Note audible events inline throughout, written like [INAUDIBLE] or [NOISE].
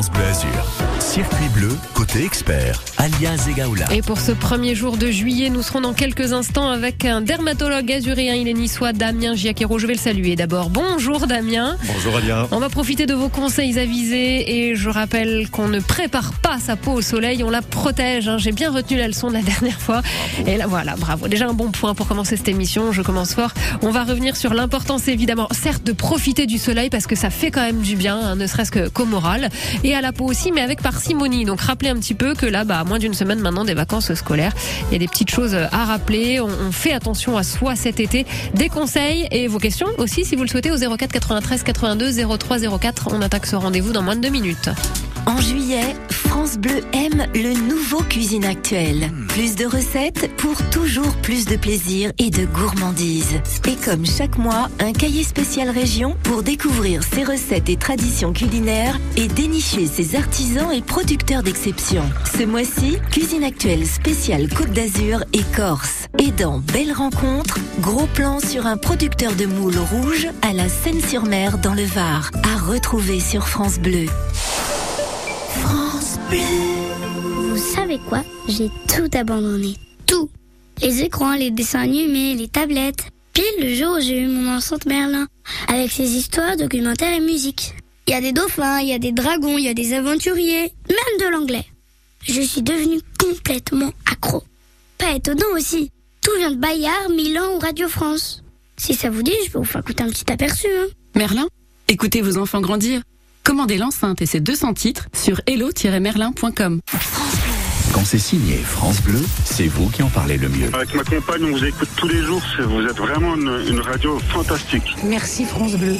France Bleu Azur. Circuit bleu, côté expert, alias Egaoula. Et pour ce premier jour de juillet, nous serons dans quelques instants avec un dermatologue azuréen. Il est niçois, Damien Giaquero. Je vais le saluer d'abord. Bonjour Damien. Bonjour Alia. On va profiter de vos conseils avisés et je rappelle qu'on ne prépare pas sa peau au soleil, on la protège. hein. J'ai bien retenu la leçon de la [LAUGHS] dernière fois. Et là, voilà, bravo. Déjà un bon point pour commencer cette émission. Je commence fort. On va revenir sur l'importance, évidemment, certes, de profiter du soleil parce que ça fait quand même du bien, hein, ne serait-ce que qu'au moral. Et à la peau aussi, mais avec parcimonie. Donc rappelez un petit peu que là, bah, à moins d'une semaine maintenant des vacances scolaires, il y a des petites choses à rappeler. On, fait attention à soi cet été. Des conseils et vos questions aussi, si vous le souhaitez, au 04 93 82 03 04. On attaque ce rendez-vous dans moins de deux minutes. En juillet, France Bleu aime le nouveau Cuisine Actuelle. Plus de recettes pour toujours plus de plaisir et de gourmandise. Et comme chaque mois, un cahier spécial région pour découvrir ses recettes et traditions culinaires et dénicher ses artisans et producteurs d'exception. Ce mois-ci, Cuisine Actuelle spéciale Côte d'Azur et Corse. Et dans Belle Rencontre, gros plan sur un producteur de moules rouges à la Seine-sur-Mer dans le Var. À retrouver sur France Bleu. France Bleu. Vous savez quoi? J'ai tout abandonné. Tout. Les écrans, les dessins animés, les tablettes. Pile le jour où j'ai eu mon enceinte Merlin. Avec ses histoires, documentaires et musique. Il y a des dauphins, il y a des dragons, il y a des aventuriers. Même de l'anglais. Je suis devenue complètement accro. Pas étonnant aussi. Tout vient de Bayard, Milan ou Radio France. Si ça vous dit, je peux vous faire écouter un petit aperçu. hein. Merlin, écoutez vos enfants grandir. Commandez l'enceinte et ses 200 titres sur hello-merlin.com. Quand c'est signé France Bleu, c'est vous qui en parlez le mieux. Avec ma compagne, on vous écoute tous les jours. Vous êtes vraiment une, une radio fantastique. Merci France Bleu.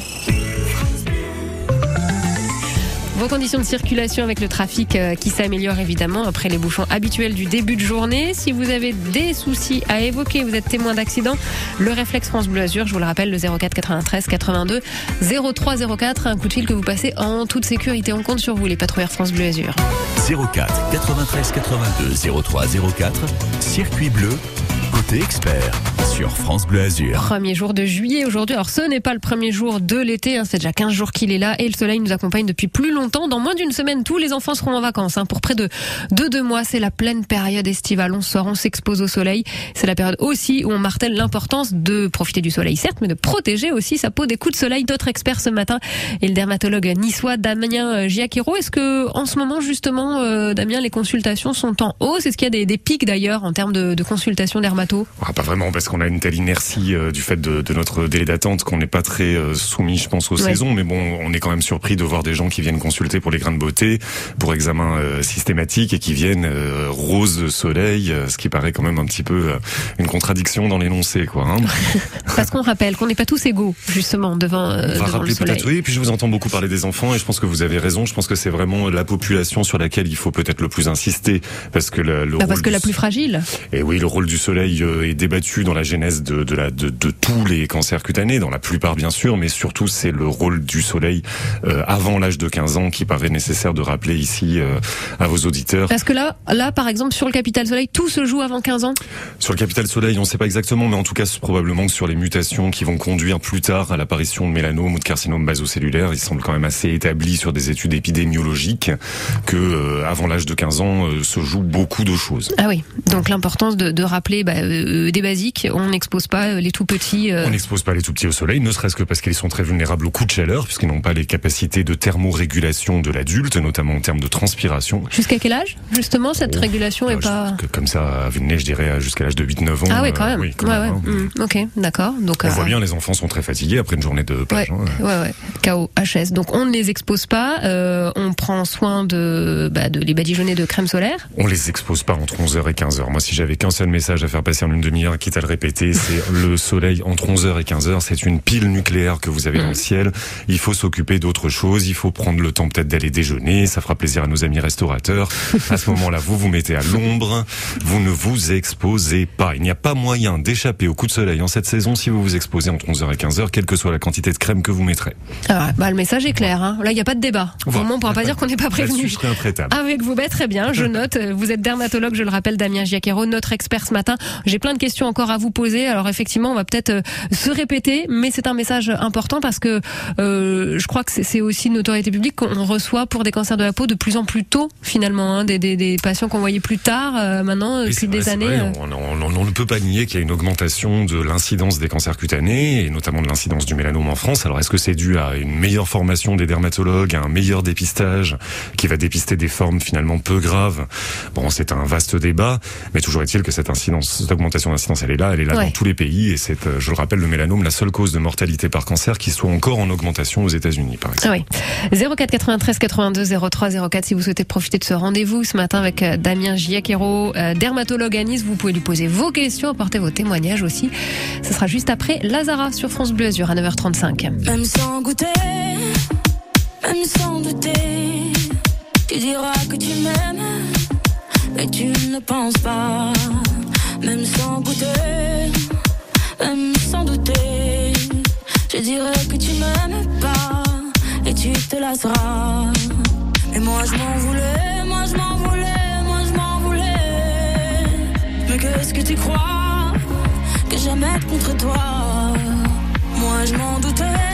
Vos conditions de circulation avec le trafic euh, qui s'améliore évidemment après les bouchons habituels du début de journée. Si vous avez des soucis à évoquer, vous êtes témoin d'accident, le réflexe France Bleu Azur, je vous le rappelle, le 04 93 82 03 04, un coup de fil que vous passez en toute sécurité. On compte sur vous les patrouilleurs France Bleu Azur. 04 93 82 03 04, circuit bleu, côté expert, sur France Bleu Azur. Premier jour de juillet aujourd'hui. Alors ce n'est pas le premier jour de l'été, hein, c'est déjà 15 jours qu'il est là et le soleil nous accompagne depuis plus longtemps. Dans moins d'une semaine, tous les enfants seront en vacances. hein. Pour près de, de deux mois, c'est la pleine période estivale. On sort, on s'expose au soleil. C'est la période aussi où on martèle l'importance de profiter du soleil, certes, mais de protéger aussi sa peau des coups de soleil. D'autres experts ce matin et le dermatologue niçois Damien Giaquero. Est-ce que en ce moment justement, euh, Damien, les consultations sont en hausse? Est-ce qu'il y a des, des pics d'ailleurs en termes de, de consultations dermato? Ah, pas vraiment, parce qu'on a une telle inertie euh, du fait de, de notre délai d'attente qu'on n'est pas très euh, soumis, je pense, aux Ouais. saisons. Mais bon, on est quand même surpris de voir des gens qui viennent consulter pour les grains de beauté, pour examen euh, systématique et qui viennent euh, rose de soleil, euh, ce qui paraît quand même un petit peu euh, une contradiction dans l'énoncé, quoi. Hein. [LAUGHS] Parce qu'on rappelle qu'on n'est pas tous égaux justement devant, euh, On va devant le soleil. peut-être oui, et puis je vous entends beaucoup parler des enfants et je pense que vous avez raison. Je pense que c'est vraiment la population sur laquelle il faut peut-être le plus insister parce que le, le Bah, parce que la plus fragile. Et oui, le rôle du soleil euh, est débattu dans la genèse de, de, la, de, de tous les cancers cutanés, dans la plupart bien sûr, mais surtout c'est le rôle du soleil euh, avant l'âge de 15 ans qui paraît nécessaire de rappeler ici euh, à vos auditeurs. Parce que là, là, par exemple, sur le capital soleil, tout se joue avant 15 ans? Sur le capital soleil, on ne sait pas exactement, mais en tout cas probablement que sur les mutations qui vont conduire plus tard à l'apparition de mélanome ou de carcinome basocellulaire, il semble quand même assez établi sur des études épidémiologiques que euh, avant l'âge de 15 ans euh, se joue beaucoup de choses. Ah oui. Donc l'importance de, de rappeler bah, euh, des basiques. On n'expose pas les tout petits. On n'expose pas les tout petits au soleil, ne serait-ce que parce qu'ils sont très vulnérables aux coups de chaleur, puisqu'ils n'ont pas les capacités de thermorégulation de l'adulte, notamment en termes de transpiration. Jusqu'à quel âge, justement, cette Oh, régulation est pas. comme ça, à je dirais jusqu'à l'âge de 8-9 ans. Ah oui, quand même. oui, quand ouais, même, ouais. hein. Mm, ok, d'accord. Donc, On euh, voit bien, les enfants sont très fatigués après une journée de Ouais, plage. hein. ouais, ouais. KO, HS. Donc on ne les expose pas. euh, on prend soin de, bah, de les badigeonner de crème solaire. On les expose pas entre 11h et 15h. Moi, si j'avais qu'un seul message à faire passer en une demi-heure, quitte à le répéter, [LAUGHS] c'est le soleil entre 11h et 15h. C'est une pile nucléaire que vous avez dans le ciel. Il faut s'occuper d'autre chose. Il faut prendre le temps peut-être d'aller déjeuner. Ça fera plaisir à nos amis restaurateurs. À ce moment-là, vous vous mettez à l'ombre. Vous ne vous exposez pas. Il n'y a pas moyen d'échapper au coup de soleil en cette saison si vous vous exposez entre 11h et 15h, quelle que soit la quantité de crème que vous mettrez. Ah, bah, le message est clair. Hein. Là, il n'y a pas de débat. Au Voilà. moins, on pourra pas dire qu'on n'est pas prévenu. Là-dessus, je serai intraitable. Avec vous, bah, très bien, je [LAUGHS] note. Vous êtes dermatologue, je le rappelle, Damien Giaquero, notre expert ce matin. J'ai plein de questions encore à vous poser. Alors effectivement, on va peut-être euh, se répéter, mais c'est un message important parce que euh, je crois que c'est- aussi une autorité publique qu'on reçoit pour des cancers de la peau de plus en plus tôt, finalement, hein, des, des, des patients qu'on voyait plus tard, euh, maintenant, depuis des vrai, années. vrai. euh, On, on- on- on ne peut pas nier qu'il y a une augmentation de l'incidence des cancers cutanés et notamment de l'incidence du mélanome en France. Alors est-ce que c'est dû à une meilleure formation des dermatologues, à un meilleur dépistage qui va dépister des formes finalement peu graves? Bon, c'est un vaste débat, mais toujours est-il que cette incidence, cette augmentation d'incidence, elle est là, elle est là Ouais. dans tous les pays et c'est, euh, je le rappelle, le mélanome la seule cause de mortalité par cancer qui soit encore en augmentation aux États-Unis, par exemple. Oui. 04 93 82 03 04 si vous souhaitez profiter de ce rendez-vous ce matin avec euh, Damien Giaquero, euh, dermatologue à Nice. Vous pouvez lui poser vos questions, apporter vos témoignages aussi. Ce sera juste après Lazara sur France Bleu Azur à 9h35. Même sans goûter, même sans douter, tu diras que tu m'aimes, mais tu ne penses pas. Même sans goûter, même sans douter, je dirais que tu m'aimes pas et tu te lasseras. Mais moi je m'en voulais, moi je m'en voulais, moi je m'en voulais. Mais qu'est-ce que tu crois? J'aime être contre toi? Moi je m'en doutais,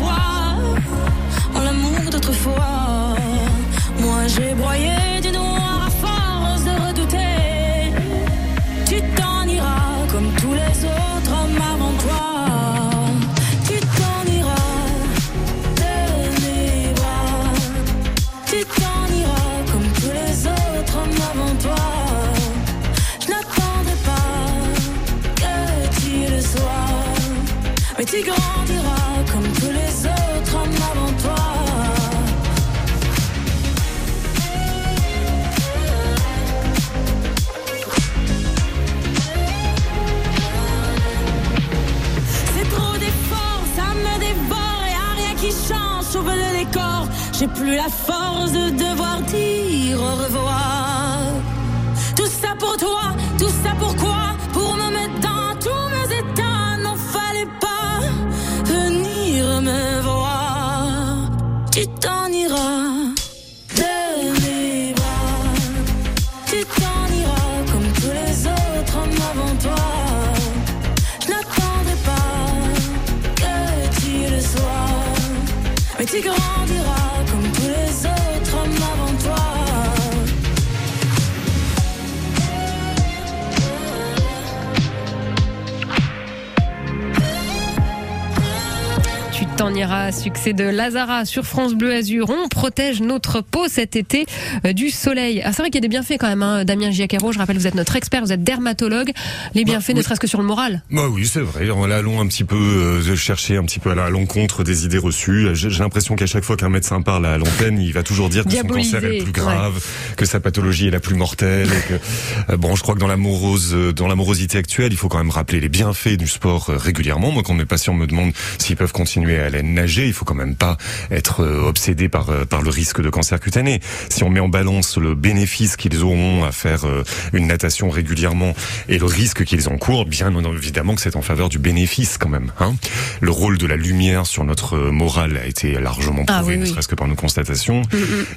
en l'amour d'autrefois. Moi j'ai broyé du noir à force de redouter. Tu t'en iras comme tous les autres hommes avant toi. Tu t'en iras de mes bras. Tu t'en iras comme tous les autres hommes avant toi. Je n'attendrai pas que tu le sois. Mais tu grandiras J'ai plus la force de devoir dire au revoir. Tout ça pour toi, Tu t'en iras, succès de Lazara sur France Bleu Azur. On protège notre peau cet été euh, du soleil. Ah, c'est vrai qu'il y a des bienfaits quand même, hein, Damien Giaquero. Je rappelle, vous êtes notre expert, vous êtes dermatologue. Les bienfaits, ne oui. serait-ce que sur le moral. Bah oui, c'est vrai. On allons un petit peu euh, chercher un petit peu à l'encontre des idées reçues. J'ai j'ai l'impression qu'à chaque fois qu'un médecin parle à l'antenne, il va toujours dire que son cancer est le plus grave, que sa pathologie est la plus mortelle. Et que, euh, bon, je crois que dans l'amorose, euh, dans l'amorosité actuelle, il faut quand même rappeler les bienfaits du sport euh, régulièrement. Moi, quand mes patients me demandent s'ils peuvent continuer à aller nager, il faut quand même pas être euh, obsédé par euh, par le risque de cancer cutané. Si on met en balance le bénéfice qu'ils auront à faire euh, une natation régulièrement et le risque qu'ils encourent, bien évidemment que c'est en faveur du bénéfice quand même. Hein le rôle de la lumière sur notre morale a été largement Ah prouvé, oui, ne oui. serait-ce que par nos constatations.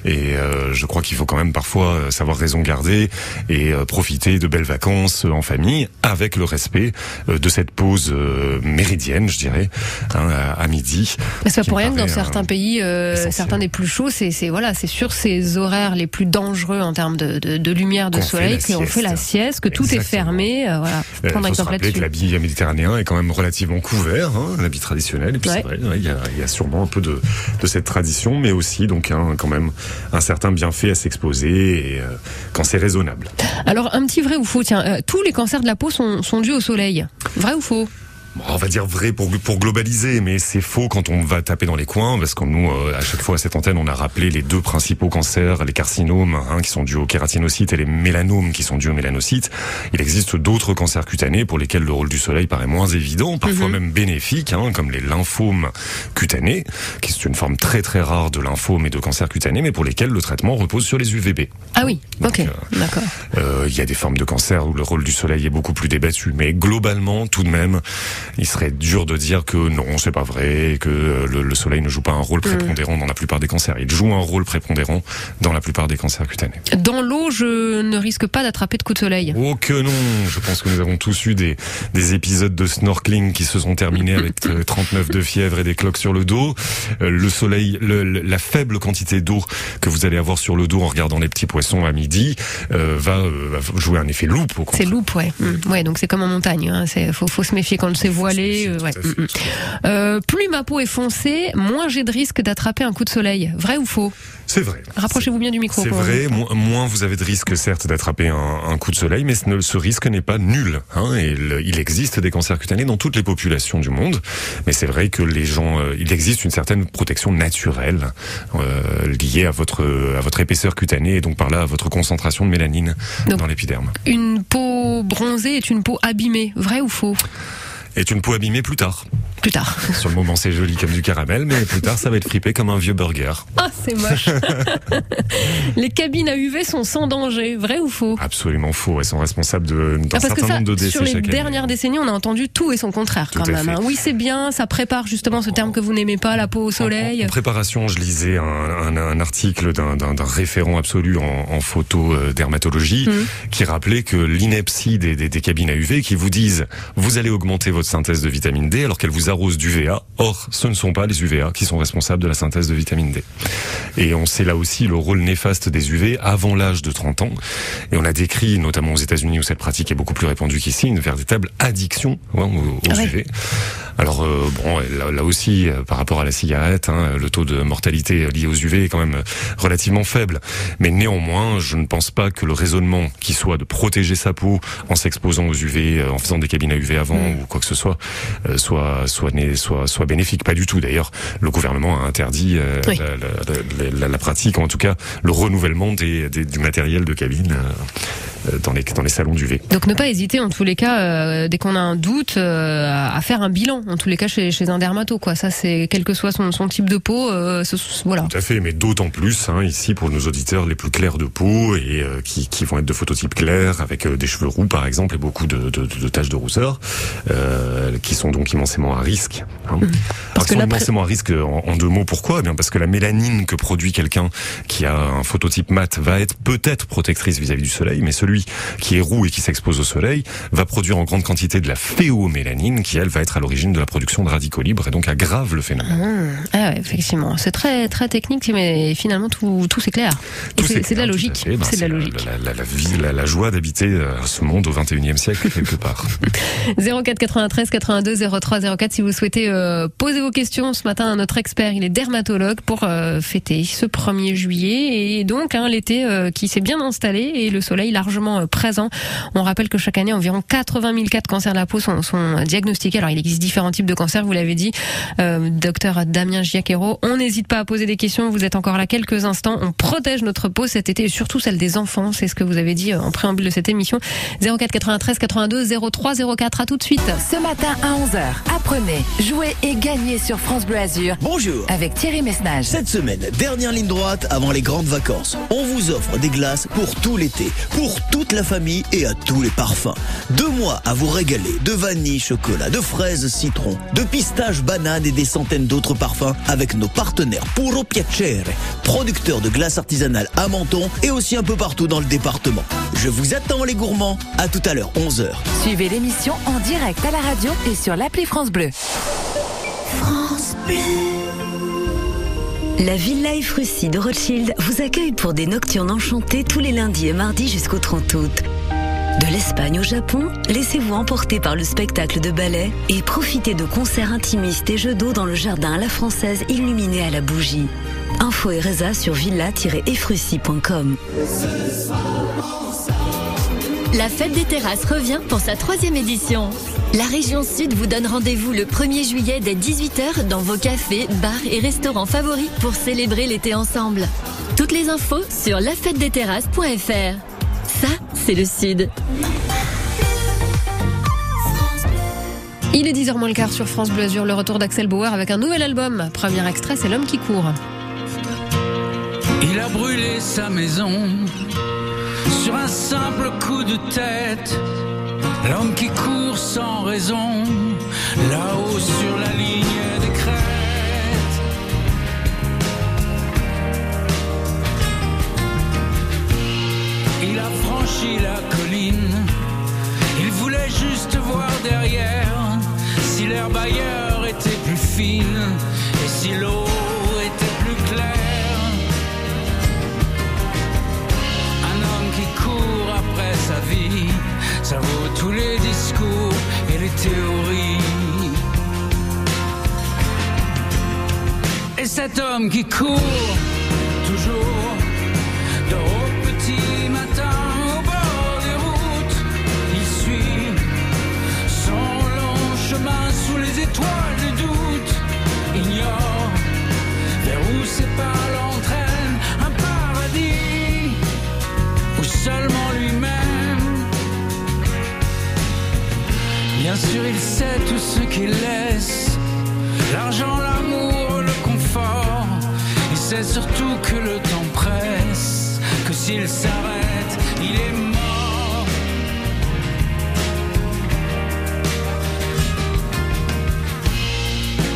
Et euh, je crois qu'il faut quand même parfois savoir raison garder et euh, profiter de belles vacances en famille avec le respect euh, de cette pause méridienne, je dirais, hein, à, à midi aussi. Mais c'est pas pour rien que dans certains pays, euh, certains des plus chauds, c'est voilà, c'est sur ces horaires les plus dangereux en termes de, de, de lumière de soleil qu'on fait la sieste. que tout est fermé. euh, voilà, Euh, prendre faut se rappeler que l'habit méditerranéen est quand même relativement couvert, hein, l'habit traditionnel. Et puis Ouais. c'est vrai, il y, a, il y a sûrement un peu de, de cette tradition, mais aussi donc hein, quand même un certain bienfait à s'exposer euh, quand c'est raisonnable. Alors un petit vrai ou faux Tiens, tous les cancers de la peau sont, sont dus au soleil. Vrai ou faux? Bon, on va dire vrai pour, pour globaliser, mais c'est faux quand on va taper dans les coins, parce que nous, euh, à chaque fois à cette antenne, on a rappelé les deux principaux cancers, les carcinomes, hein, qui sont dus aux kératinocytes, et les mélanomes, qui sont dus aux mélanocytes. Il existe d'autres cancers cutanés pour lesquels le rôle du soleil paraît moins évident, parfois même bénéfique, hein, comme les lymphomes cutanés, qui est une forme très très rare de lymphome et de cancer cutané, mais pour lesquels le traitement repose sur les UVB. Ah oui, Donc, ok, euh, d'accord. Euh, Il y a des formes de cancer où le rôle du soleil est beaucoup plus débattu, mais globalement, tout de même, il serait dur de dire que non, c'est pas vrai, que euh, le, le soleil ne joue pas un rôle prépondérant dans la plupart des cancers. Il joue un rôle prépondérant dans la plupart des cancers cutanés. Dans l'eau, je ne risque pas d'attraper de coups de soleil. Oh que non Je pense que nous avons tous eu des, des épisodes de snorkeling qui se sont terminés avec euh, [LAUGHS] 39 de fièvre et des cloques sur le dos. Euh, le soleil, le- le- la faible quantité d'eau que vous allez avoir sur le dos en regardant les petits poissons à midi euh, va, euh, jouer un effet loupe C'est loupe, ouais. Mm. Ouais, donc c'est comme en montagne. Hein. Faut se méfier quand c'est voilé. méfier, euh, ouais. Euh, plus ma peau est foncée, moins j'ai de risque d'attraper un coup de soleil. Vrai ou faux? C'est vrai. Rapprochez-vous bien du micro. C'est vrai, mo- moins vous avez de risques certes d'attraper un, un coup de soleil, mais ce, ne- ce risque n'est pas nul. Hein, et le- il existe des cancers cutanés dans toutes les populations du monde, mais c'est vrai que les gens, euh, il existe une certaine protection naturelle liée à votre à votre épaisseur cutanée et donc par là à votre concentration de mélanine Donc- dans l'épiderme. Une peau bronzée est une peau abîmée. Vrai ou faux? Est une peau abîmée plus tard. Plus tard. [LAUGHS] Sur le moment, c'est joli comme du caramel, mais plus tard, ça va être fripé comme un vieux burger. Ah, c'est moche. [LAUGHS] Les cabines à UV sont sans danger. Vrai ou faux? Absolument faux. Elles sont responsables de- d'un Ah, certain ça, nombre de décès sur les chaque année. dernières décennies, on a entendu tout et son contraire Tout quand même. fait. hein. Oui, c'est bien, ça prépare justement ce terme que vous n'aimez pas, la peau au soleil. En, en préparation, je lisais un, un- un article d'un- référent absolu en, en photo euh, dermatologie Mhm. qui rappelait que l'ineptie des, des- des cabines à UV qui vous disent vous allez augmenter votre synthèse de vitamine D alors qu'elles vous arrosent d'UVA. Or, ce ne sont pas les UVA qui sont responsables de la synthèse de vitamine D. Et on sait là aussi le rôle néfaste des UV avant l'âge de 30 ans. Et on a décrit, notamment aux États-Unis où cette pratique est beaucoup plus répandue qu'ici, une véritable addiction hein, aux, ouais. UV. Alors euh, bon, là, là aussi, euh, par rapport à la cigarette, hein, le taux de mortalité lié aux UV est quand même euh, relativement faible. Mais néanmoins, je ne pense pas que le raisonnement qui soit de protéger sa peau en s'exposant aux UV, euh, en faisant des cabines à UV avant Mm. ou quoi que ce soit, soit soit né- soit soit bénéfique. Pas du tout. D'ailleurs, le gouvernement a interdit euh, Oui. la, la- la- la- la pratique, en tout cas le renouvellement des, des- du matériel de cabine euh, dans les dans les salons d'UV. Donc ne pas hésiter en tous les cas, euh, dès qu'on a un doute, euh, à à faire un bilan. En tous les cas chez, chez un dermato, quoi. Ça, c'est quel que soit son, son type de peau, euh, ce- voilà. Tout à fait, mais d'autant plus hein, ici pour nos auditeurs les plus clairs de peau et euh, qui, qui vont être de phototype clair avec euh, des cheveux roux par exemple et beaucoup de, de, de taches de rousseur euh, qui sont donc immensément à risque. Hein. Alors, Parce qui que sont immensément à risque en, en deux mots. Pourquoi? Eh bien parce que la mélanine que produit quelqu'un qui a un phototype mat va être peut-être protectrice vis-à-vis du soleil, mais celui qui est roux et qui s'expose au soleil va produire en grande quantité de la phéomélanine qui elle va être à l'origine de la production de radicaux libres et donc aggrave le phénomène. Mmh. Ah ouais, effectivement, c'est très très technique, mais finalement tout tout c'est clair. C'est de la logique. Ben, c'est de la logique. La, la- la vie, la, la joie d'habiter euh, ce monde au 21e siècle quelque part. 04 93 82 03 04 si vous souhaitez euh, poser vos questions ce matin à notre expert, il est dermatologue pour euh, fêter ce 1er juillet et donc hein, l'été euh, qui s'est bien installé et le soleil largement euh, présent. On rappelle que chaque année environ 80 000 cas de cancer de la peau sont, sont diagnostiqués. Alors il existe différents types de cancers, vous l'avez dit, euh, docteur Damien Giaquero. On n'hésite pas à poser des questions, vous êtes encore là quelques instants. On protège notre peau cet été et surtout celle des enfants, c'est ce que vous avez dit euh, en préambule de cette émission. 04 93 82 03 04 à tout de suite. Ce matin à 11h, apprenez, jouez et gagnez sur France Bleu Azur Bonjour. avec Thierry Messnage. Cette semaine, dernière ligne droite avant les grandes vacances. On vous offre des glaces pour tout l'été, pour toute la famille et à tous les parfums. Deux mois à vous régaler de vanille, chocolat, de fraises, citron, de pistache, banane et des centaines d'autres parfums avec nos partenaires Puro Piacere, producteurs de glace artisanale à Menton et aussi un peu partout dans le département. Je vous attends les gourmands. À tout à l'heure, 11h. Suivez l'émission en direct à la radio et sur l'appli France Bleu. France Bleu. La Villa Efrussi de Rothschild vous accueille pour des nocturnes enchantées tous les lundis et mardis jusqu'au 30 août. De l'Espagne au Japon, laissez-vous emporter par le spectacle de ballet et profitez de concerts intimistes et jeux d'eau dans le jardin à la française illuminé à la bougie. Info et sur villa-efrussi.com. La fête des terrasses revient pour sa troisième édition. La région Sud vous donne rendez-vous le 1er juillet dès 18h dans vos cafés, bars et restaurants favoris pour célébrer l'été ensemble. Toutes les infos sur lafêtedesterrasses.fr. Ça, c'est le Sud. Il est 10h moins le quart sur France Bleu Azur, le retour d'Axel Bauer avec un nouvel album. Premier extrait, c'est L'homme qui court. Il a brûlé sa maison simple coup de tête. L'homme qui court sans raison, là-haut sur la ligne des crêtes. Il a franchi la colline, il voulait juste voir derrière si l'herbe ailleurs était plus fine et si l'eau ça vaut tous les discours et les théories. Et cet homme qui court toujours de au petit matin au bord des routes, il suit son long chemin sous les étoiles du doute, ignore vers où ses pas l'entraînent, un paradis ou seulement Bien sûr, il sait tout ce qu'il laisse, l'argent, l'amour, le confort. Il sait surtout que le temps presse, que s'il s'arrête, il est mort.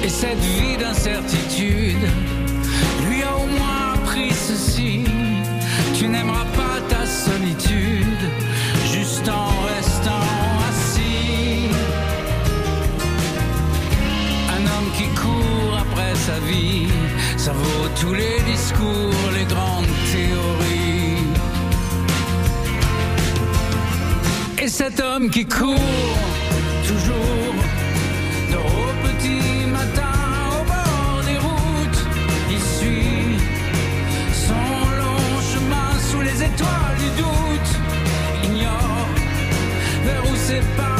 Et cette vie d'incertitude lui a au moins appris ceci. Tu n'aimeras pas ta solitude juste en sa vie, ça vaut tous les discours, les grandes théories. Et cet homme qui court toujours de au petit matin au bord des routes, il suit son long chemin sous les étoiles du doute, ignore vers où ses pas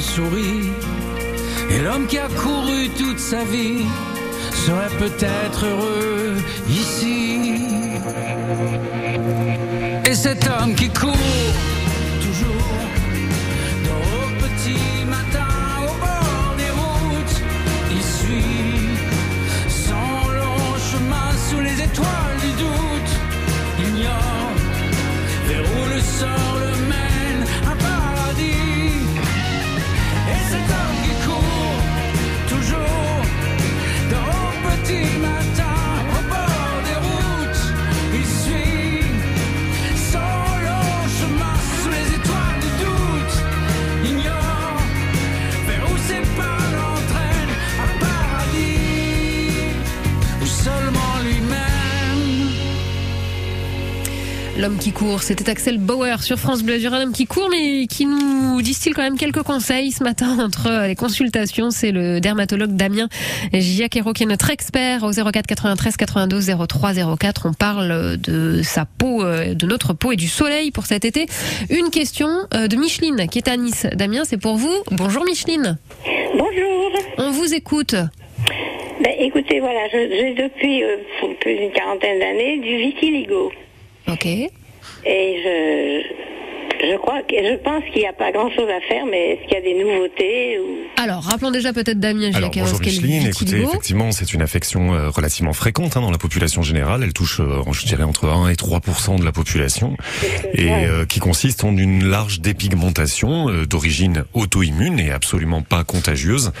sourit. Et l'homme qui a couru toute sa vie serait peut-être heureux ici. Et cet homme qui court qui court, c'était Axel Bauer sur France Bleu Azur, un homme qui court mais qui nous distille quand même quelques conseils ce matin [LAUGHS] entre les consultations. C'est le dermatologue Damien Giaquero qui est notre expert au 04 93 92 03 04. On parle de sa peau, euh, de notre peau et du soleil pour cet été. Une question euh, de Micheline qui est à Nice. Damien, c'est pour vous. Bonjour Micheline. Bonjour. On vous écoute. Ben, écoutez, voilà, j'ai depuis euh, plus d'une quarantaine d'années du vitiligo. Ok. Et je, je crois que je pense qu'il n'y a pas grand chose à faire, mais est-ce qu'il y a des nouveautés ou... Alors, rappelons déjà peut-être Damien Alors bonjour Micheline, écoutez, effectivement, c'est une affection euh, relativement fréquente hein, dans la population générale. Elle touche, euh, je dirais, entre 1 et 3 de la population, et euh, qui consiste en une large dépigmentation euh, d'origine auto-immune et absolument pas contagieuse,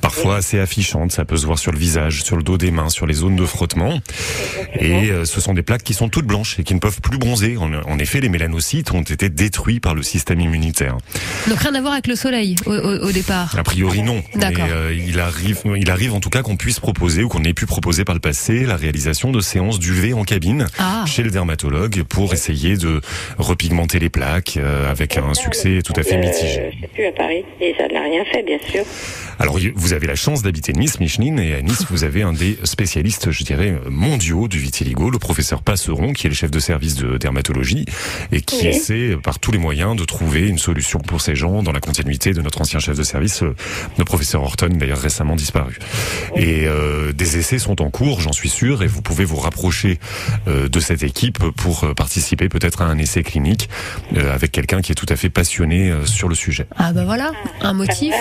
parfois assez affichante. Ça peut se voir sur le visage, sur le dos des mains, sur les zones de frottement. Et euh, ce sont des plaques qui sont toutes blanches et qui ne peuvent plus bronzer. En, en effet, les mélanocytes ont été détruits par le système immunitaire. Donc rien à voir avec le soleil au, au- au départ. A priori non. Mais D'accord. euh, il arrive, il arrive en tout cas qu'on puisse proposer ou qu'on ait pu proposer par le passé la réalisation de séances d'UV en cabine Ah. chez le dermatologue pour essayer de repigmenter les plaques euh, avec un succès tout à fait Euh, mitigé. je sais plus à Paris. Et ça n'a rien fait, bien sûr. Alors vous avez la chance d'habiter Nice, Micheline, et à Nice vous avez un des spécialistes, je dirais, mondiaux du vitiligo, le professeur Passeron, qui est le chef de service de dermatologie et qui Oui. essaie par tous les moyens de trouver une solution pour ces gens dans la continuité de notre ancien chef de service, euh, le professeur Horton, d'ailleurs récemment disparu. Et euh, des essais sont en cours, j'en suis sûr, et vous pouvez vous rapprocher euh, de cette équipe pour participer peut-être à un essai clinique euh, avec quelqu'un qui est tout à fait passionné euh, sur le sujet. Ah bah voilà, un motif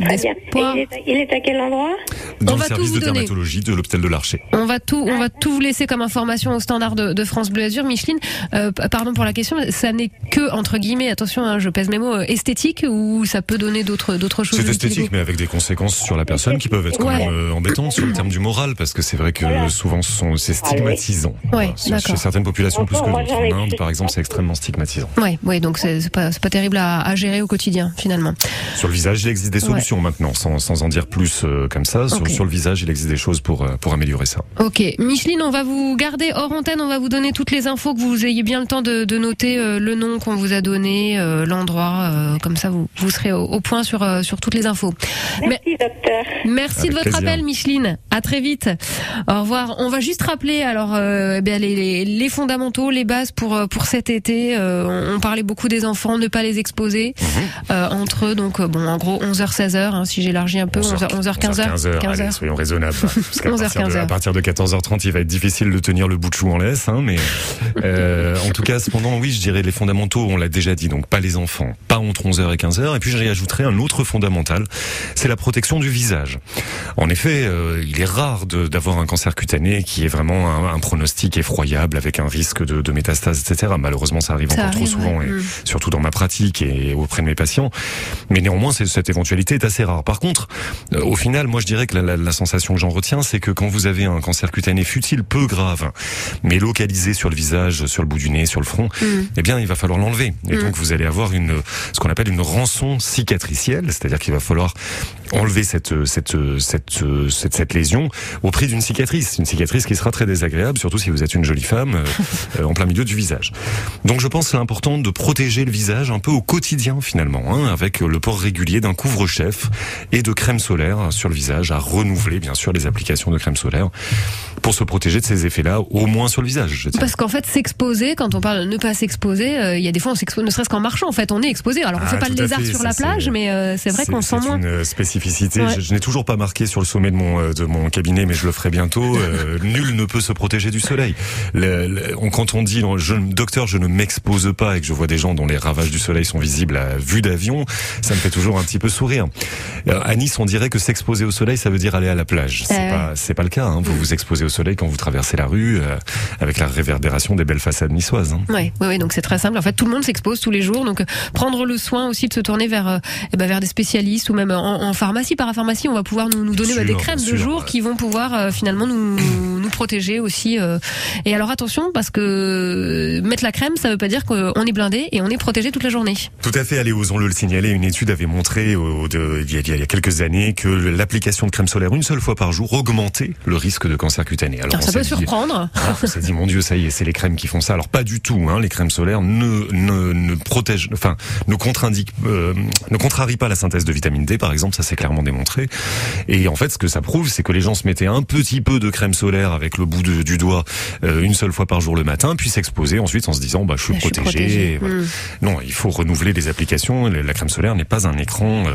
d'espoir. Et il, est à, il est à quel endroit? Dans On le va tout service vous de donner. dermatologie de l'hôpital de l'Archer. On va tout, on va tout vous laisser comme information au standard de, de France Bleu Azur. Micheline, euh, pardon pour la question, ça n'est que entre guillemets, attention, hein, je pèse mes mots, euh, esthétique ou ça peut donner d'autres d'autres choses. C'est esthétique, mais avec des conséquences sur la personne qui peuvent être quand Ouais. même euh, embêtantes sur le terme du moral, parce que c'est vrai que souvent ce sont- c'est stigmatisant. Ouais, d'accord. Chez certaines populations plus que d'autres. En Inde, par exemple, c'est extrêmement stigmatisant. Ouais, ouais, donc c'est pas, pas terrible à, à gérer au quotidien finalement. Sur le visage, il existe des Ouais. solutions maintenant, sans, sans en dire plus euh, comme ça. Sur, le visage, il existe des choses pour, pour améliorer ça. Ok, Micheline, on va vous garder hors antenne, on va vous donner toutes les infos, que vous ayez bien le temps de, de noter euh, le nom qu'on vous a donné, euh, l'endroit, euh, comme ça vous, vous serez au, au point sur, euh, sur toutes les infos. Merci, docteur. Merci Avec de votre plaisir. appel, Micheline. À très vite. Au revoir. On va juste rappeler alors euh, eh bien, les, les, les fondamentaux, les bases pour pour cet été. Euh, on, on parlait beaucoup des enfants, ne pas les exposer Mhm. euh, entre eux. Donc bon, en gros 11h 16h. Hein, si j'élargis un peu, 11h 11h 15h. 15h, allez, soyons raisonnables. [LAUGHS] Parce qu'à 11h, partir, de, 15h. à partir de 14h30, il va être difficile de tenir le bout de chou en laisse. Hein, mais euh, en tout cas, cependant, oui, je dirais les fondamentaux, on l'a déjà dit, donc pas les enfants, pas entre 11h et 15h. Et puis, j'y ajouterai un autre fondamental, c'est la protection du visage. En effet, euh, il est rare d'avoir un cancer cutané qui est vraiment un, un pronostic effroyable avec un risque de, de métastase, etc. Malheureusement, ça arrive Ça encore trop souvent, ouais. et Mm. surtout dans ma pratique et auprès de mes patients. Mais néanmoins, cette éventualité est assez rare. Par contre, euh, au final, moi, je dirais que la, la- la sensation que j'en retiens, c'est que quand vous avez un cancer cutané futile, peu grave, mais localisé sur le visage, sur le bout du nez, sur le front, Mm. eh bien, il va falloir l'enlever. Et Mm. donc, vous allez avoir une, ce qu'on appelle une rançon cicatricielle, c'est-à-dire qu'il va falloir enlever cette, cette, cette, cette, cette lésion au prix d'une cicatrice. Une cicatrice qui sera très désagréable, surtout si vous êtes une jolie femme, euh, [LAUGHS] euh, en plein milieu du visage. Donc, je pense que c'est important de protéger le visage un peu au quotidien, finalement, hein, avec le port régulier d'un couvre-chef et de crème solaire sur le visage, à renouveler, bien sûr, les applications de crème solaire pour se protéger de ces effets-là, au moins sur le visage. Parce qu'en fait, s'exposer, quand on parle de ne pas s'exposer, euh, il y a des fois on s'expose, ne serait-ce qu'en marchant, en fait, on est exposé. Alors on Ah, fait pas le lézard sur la plage, mais euh, c'est vrai qu'on sent moins. Spécificité. Ouais. Je, je n'ai toujours pas marqué sur le sommet de mon euh, de mon cabinet, mais je le ferai bientôt. Euh, [LAUGHS] nul ne peut se protéger du soleil. Le- le- on- quand on dit je, docteur, je ne m'expose pas et que je vois des gens dont les ravages du soleil sont visibles à vue d'avion, ça me fait toujours un petit peu sourire. Euh, À Nice, on dirait que s'exposer au soleil, ça veut dire aller à la plage. C'est ouais. pas c'est pas le cas. hein. Vous vous exposez au soleil quand vous traversez la rue euh, avec la réverbération des belles façades niçoises. hein. Ouais, ouais, donc c'est très simple. En fait, tout le monde s'expose tous les jours. Donc, euh, prendre le soin aussi de se tourner vers, euh, eh ben, vers des spécialistes ou même en, en pharmacie, parapharmacie, on va pouvoir nous, nous donner Bien bah, des sûr, crèmes de sûr, jour qui vont pouvoir euh, finalement nous, [CLEARS THROAT] nous protéger aussi. euh. Et alors attention, parce que euh, mettre la crème, ça veut pas dire qu'on est blindé et on est protégé toute la journée. Tout à fait, allez, osons-le le signaler. Une étude avait montré au- de- il, y a, il y a quelques années que l'application de crème solaire une seule fois par jour augmentait le risque de cancer cutané. Alors, Alors, on ça peut dit- surprendre. Ah, on s'est dit, mon Dieu, ça y est, c'est les crèmes qui font ça. Alors pas du tout. Hein, les crèmes solaires ne ne, ne protègent, enfin, ne contre-indiquent, euh, ne contrarient pas la synthèse de vitamine D, par exemple. Ça c'est clairement démontré. Et en fait, ce que ça prouve, c'est que les gens se mettaient un petit peu de crème solaire avec le bout de- du doigt euh, une seule fois par jour le matin, puis s'exposer ensuite en se disant bah je suis Bah, je suis protégé. protégé. et voilà. Mm. Non, il faut renouveler les applications. La crème solaire n'est pas un écran, euh,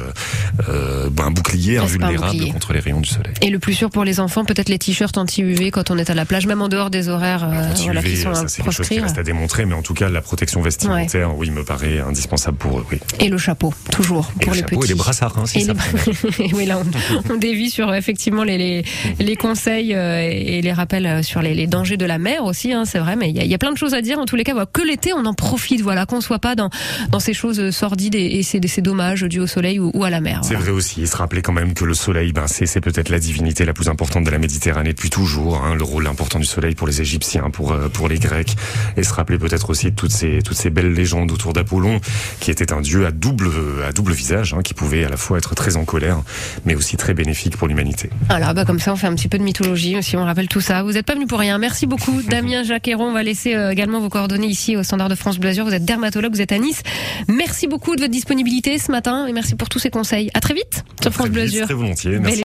euh, bah, un bouclier un invulnérable bouclier. contre les rayons du soleil. Et le plus sûr pour les enfants, peut-être les t-shirts anti-UV quand on est à la plage, même en dehors des horaires euh, voilà, qui sont ça c'est quelque chose qui reste à démontrer, mais en tout cas la protection vestimentaire, oui, me paraît indispensable pour eux. Oui. Et le chapeau, toujours, Et pour le les chapeau petits. et les brassards, hein, si Et ça les- [LAUGHS] oui, là, on, on dévie sur euh, effectivement les, les, les conseils euh, et les rappels euh, sur les, les dangers de la mer aussi, hein, c'est vrai, mais il y, a- il y a plein de choses à dire. En tous les cas, voilà, que l'été, on en profite, voilà, qu'on soit pas dans, dans ces choses sordides et, et ces, ces dommages dus au soleil ou, ou à la mer. C'est voilà. vrai aussi, et se rappeler quand même que le soleil, ben, c'est, c'est peut-être la divinité la plus importante de la Méditerranée depuis toujours, hein, le rôle important du soleil pour les Égyptiens, pour, euh, pour les Grecs, et se rappeler peut-être aussi de toutes ces, toutes ces belles légendes autour d'Apollon, qui était un dieu à double, à double visage, hein, qui pouvait à la fois être très en colère, mais aussi très bénéfique pour l'humanité. Voilà, bah comme ça on fait un petit peu de mythologie aussi, on rappelle tout ça. Vous n'êtes pas venu pour rien. Merci beaucoup [LAUGHS] Damien Jacqueron. On va laisser euh, également vos coordonnées ici au standard de France Bleu Azur. Vous êtes dermatologue, vous êtes à Nice. Merci beaucoup de votre disponibilité ce matin et merci pour tous ces conseils. À très vite sur France Azur. Très volontiers, merci.